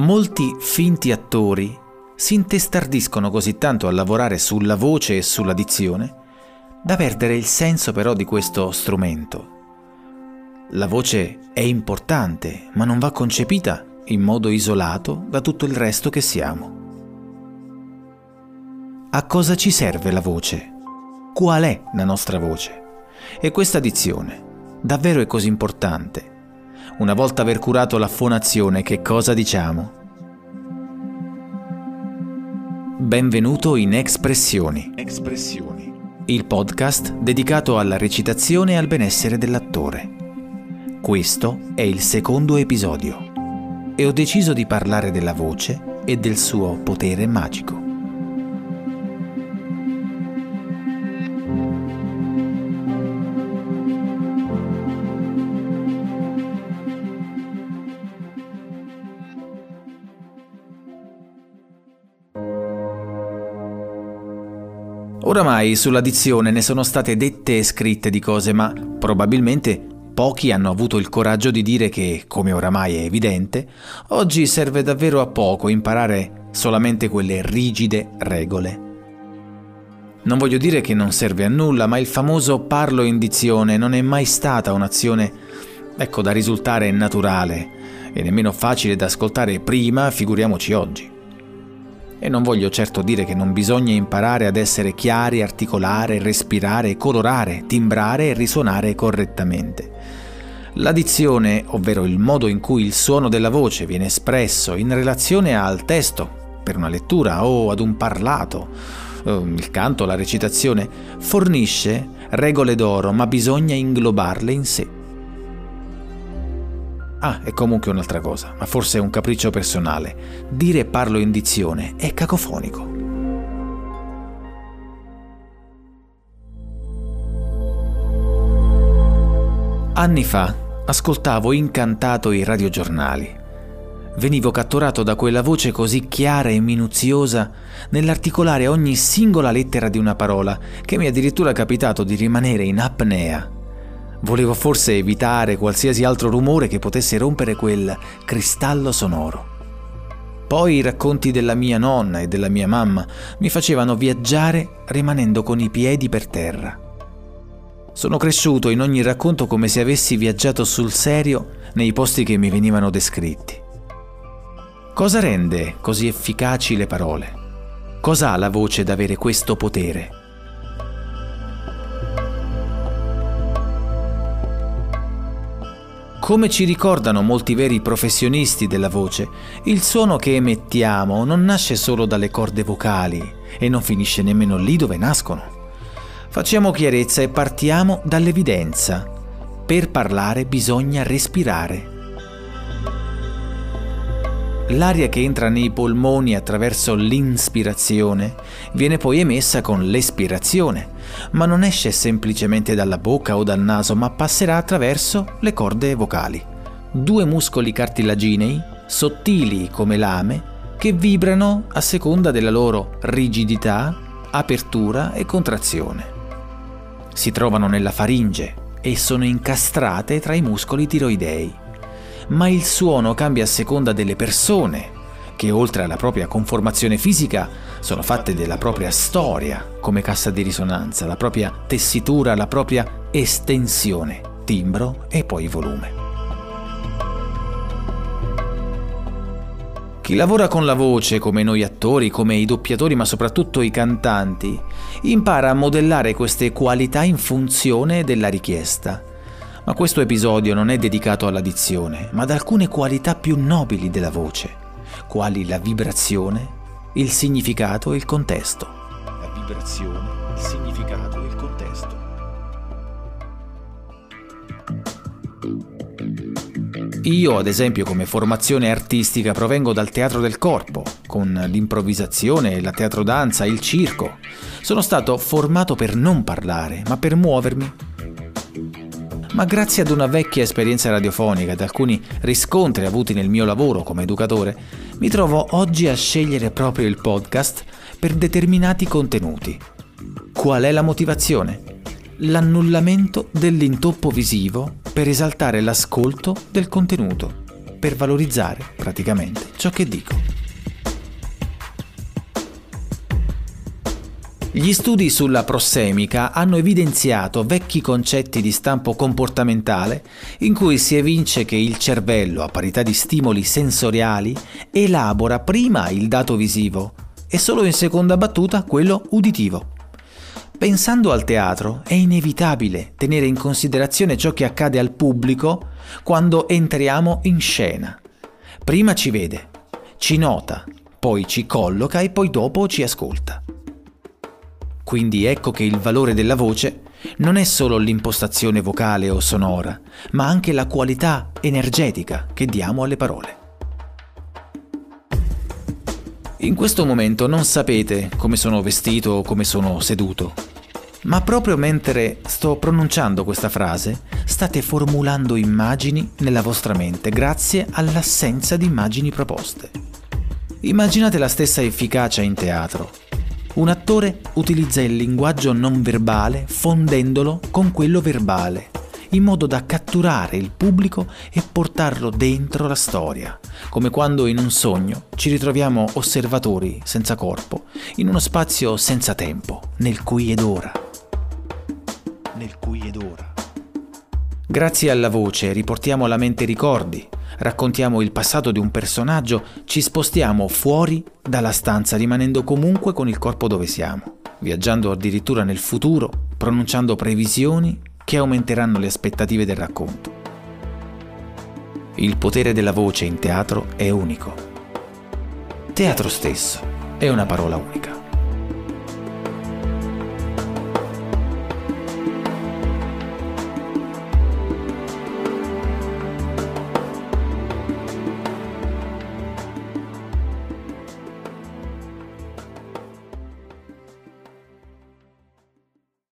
Molti finti attori si intestardiscono così tanto a lavorare sulla voce e sulla dizione da perdere il senso però di questo strumento. La voce è importante, ma non va concepita in modo isolato da tutto il resto che siamo. A cosa ci serve la voce? Qual è la nostra voce? E questa dizione davvero è così importante? Una volta aver curato la fonazione, che cosa diciamo? Benvenuto in Espressioni. Espressioni. Il podcast dedicato alla recitazione e al benessere dell'attore. Questo è il secondo episodio e ho deciso di parlare della voce e del suo potere magico. Oramai sulla dizione ne sono state dette e scritte di cose, ma probabilmente pochi hanno avuto il coraggio di dire che, come oramai è evidente, oggi serve davvero a poco imparare solamente quelle rigide regole. Non voglio dire che non serve a nulla, ma il famoso parlo in dizione non è mai stata un'azione, ecco, da risultare naturale e nemmeno facile da ascoltare prima, figuriamoci oggi. E non voglio certo dire che non bisogna imparare ad essere chiari, articolare, respirare, colorare, timbrare e risuonare correttamente. La dizione, ovvero il modo in cui il suono della voce viene espresso in relazione al testo, per una lettura o ad un parlato, ehm, il canto, la recitazione, fornisce regole d'oro, ma bisogna inglobarle in sé. Ah, e comunque un'altra cosa, ma forse è un capriccio personale. Dire parlo in dizione è cacofonico. Anni fa ascoltavo incantato i radiogiornali. Venivo catturato da quella voce così chiara e minuziosa nell'articolare ogni singola lettera di una parola che mi è addirittura capitato di rimanere in apnea Volevo forse evitare qualsiasi altro rumore che potesse rompere quel cristallo sonoro. Poi i racconti della mia nonna e della mia mamma mi facevano viaggiare rimanendo con i piedi per terra. Sono cresciuto in ogni racconto come se avessi viaggiato sul serio nei posti che mi venivano descritti. Cosa rende così efficaci le parole? Cosa ha la voce ad avere questo potere? Come ci ricordano molti veri professionisti della voce, il suono che emettiamo non nasce solo dalle corde vocali e non finisce nemmeno lì dove nascono. Facciamo chiarezza e partiamo dall'evidenza. Per parlare bisogna respirare. L'aria che entra nei polmoni attraverso l'inspirazione viene poi emessa con l'espirazione, ma non esce semplicemente dalla bocca o dal naso, ma passerà attraverso le corde vocali. Due muscoli cartilaginei, sottili come lame, che vibrano a seconda della loro rigidità, apertura e contrazione. Si trovano nella faringe e sono incastrate tra i muscoli tiroidei ma il suono cambia a seconda delle persone, che oltre alla propria conformazione fisica sono fatte della propria storia come cassa di risonanza, la propria tessitura, la propria estensione, timbro e poi volume. Chi lavora con la voce, come noi attori, come i doppiatori, ma soprattutto i cantanti, impara a modellare queste qualità in funzione della richiesta ma questo episodio non è dedicato alla dizione, ma ad alcune qualità più nobili della voce, quali la vibrazione, il significato e il contesto. La vibrazione, il significato e il contesto. Io, ad esempio, come formazione artistica provengo dal teatro del corpo, con l'improvvisazione, la teatrodanza, il circo. Sono stato formato per non parlare, ma per muovermi, ma grazie ad una vecchia esperienza radiofonica ed alcuni riscontri avuti nel mio lavoro come educatore, mi trovo oggi a scegliere proprio il podcast per determinati contenuti. Qual è la motivazione? L'annullamento dell'intoppo visivo per esaltare l'ascolto del contenuto. per valorizzare praticamente ciò che dico. Gli studi sulla prossemica hanno evidenziato vecchi concetti di stampo comportamentale in cui si evince che il cervello, a parità di stimoli sensoriali, elabora prima il dato visivo e solo in seconda battuta quello uditivo. Pensando al teatro, è inevitabile tenere in considerazione ciò che accade al pubblico quando entriamo in scena. Prima ci vede, ci nota, poi ci colloca e poi dopo ci ascolta. Quindi ecco che il valore della voce non è solo l'impostazione vocale o sonora, ma anche la qualità energetica che diamo alle parole. In questo momento non sapete come sono vestito o come sono seduto, ma proprio mentre sto pronunciando questa frase, state formulando immagini nella vostra mente grazie all'assenza di immagini proposte. Immaginate la stessa efficacia in teatro, un attore utilizza il linguaggio non verbale fondendolo con quello verbale, in modo da catturare il pubblico e portarlo dentro la storia, come quando in un sogno ci ritroviamo osservatori senza corpo, in uno spazio senza tempo, nel qui ed ora. Nel qui ed ora. Grazie alla voce riportiamo alla mente ricordi, raccontiamo il passato di un personaggio, ci spostiamo fuori dalla stanza rimanendo comunque con il corpo dove siamo, viaggiando addirittura nel futuro, pronunciando previsioni che aumenteranno le aspettative del racconto. Il potere della voce in teatro è unico. Teatro stesso è una parola unica.